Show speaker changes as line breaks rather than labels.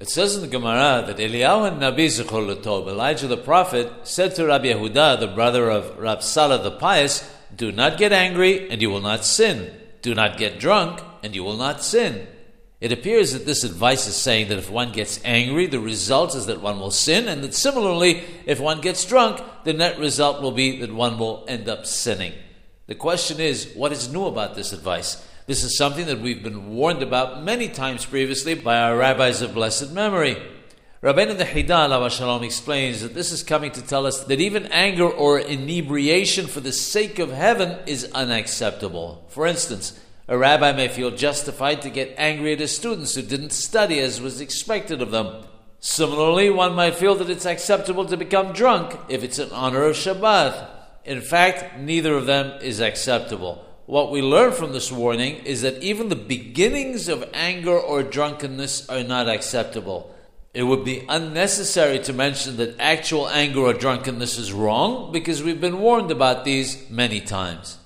It says in the Gemara that Eliyahu Nabi Zichor Elijah the prophet, said to Rabbi Yehuda, the brother of Rab Salah the pious, Do not get angry, and you will not sin. Do not get drunk, and you will not sin. It appears that this advice is saying that if one gets angry, the result is that one will sin, and that similarly, if one gets drunk, the net result will be that one will end up sinning. The question is, what is new about this advice? This is something that we've been warned about many times previously by our rabbis of blessed memory. Rabbeinu the Hida, Shalom, explains that this is coming to tell us that even anger or inebriation for the sake of heaven is unacceptable. For instance, a rabbi may feel justified to get angry at his students who didn't study as was expected of them. Similarly, one might feel that it's acceptable to become drunk if it's in honor of Shabbat. In fact, neither of them is acceptable what we learn from this warning is that even the beginnings of anger or drunkenness are not acceptable. It would be unnecessary to mention that actual anger or drunkenness is wrong because we've been warned about these many times.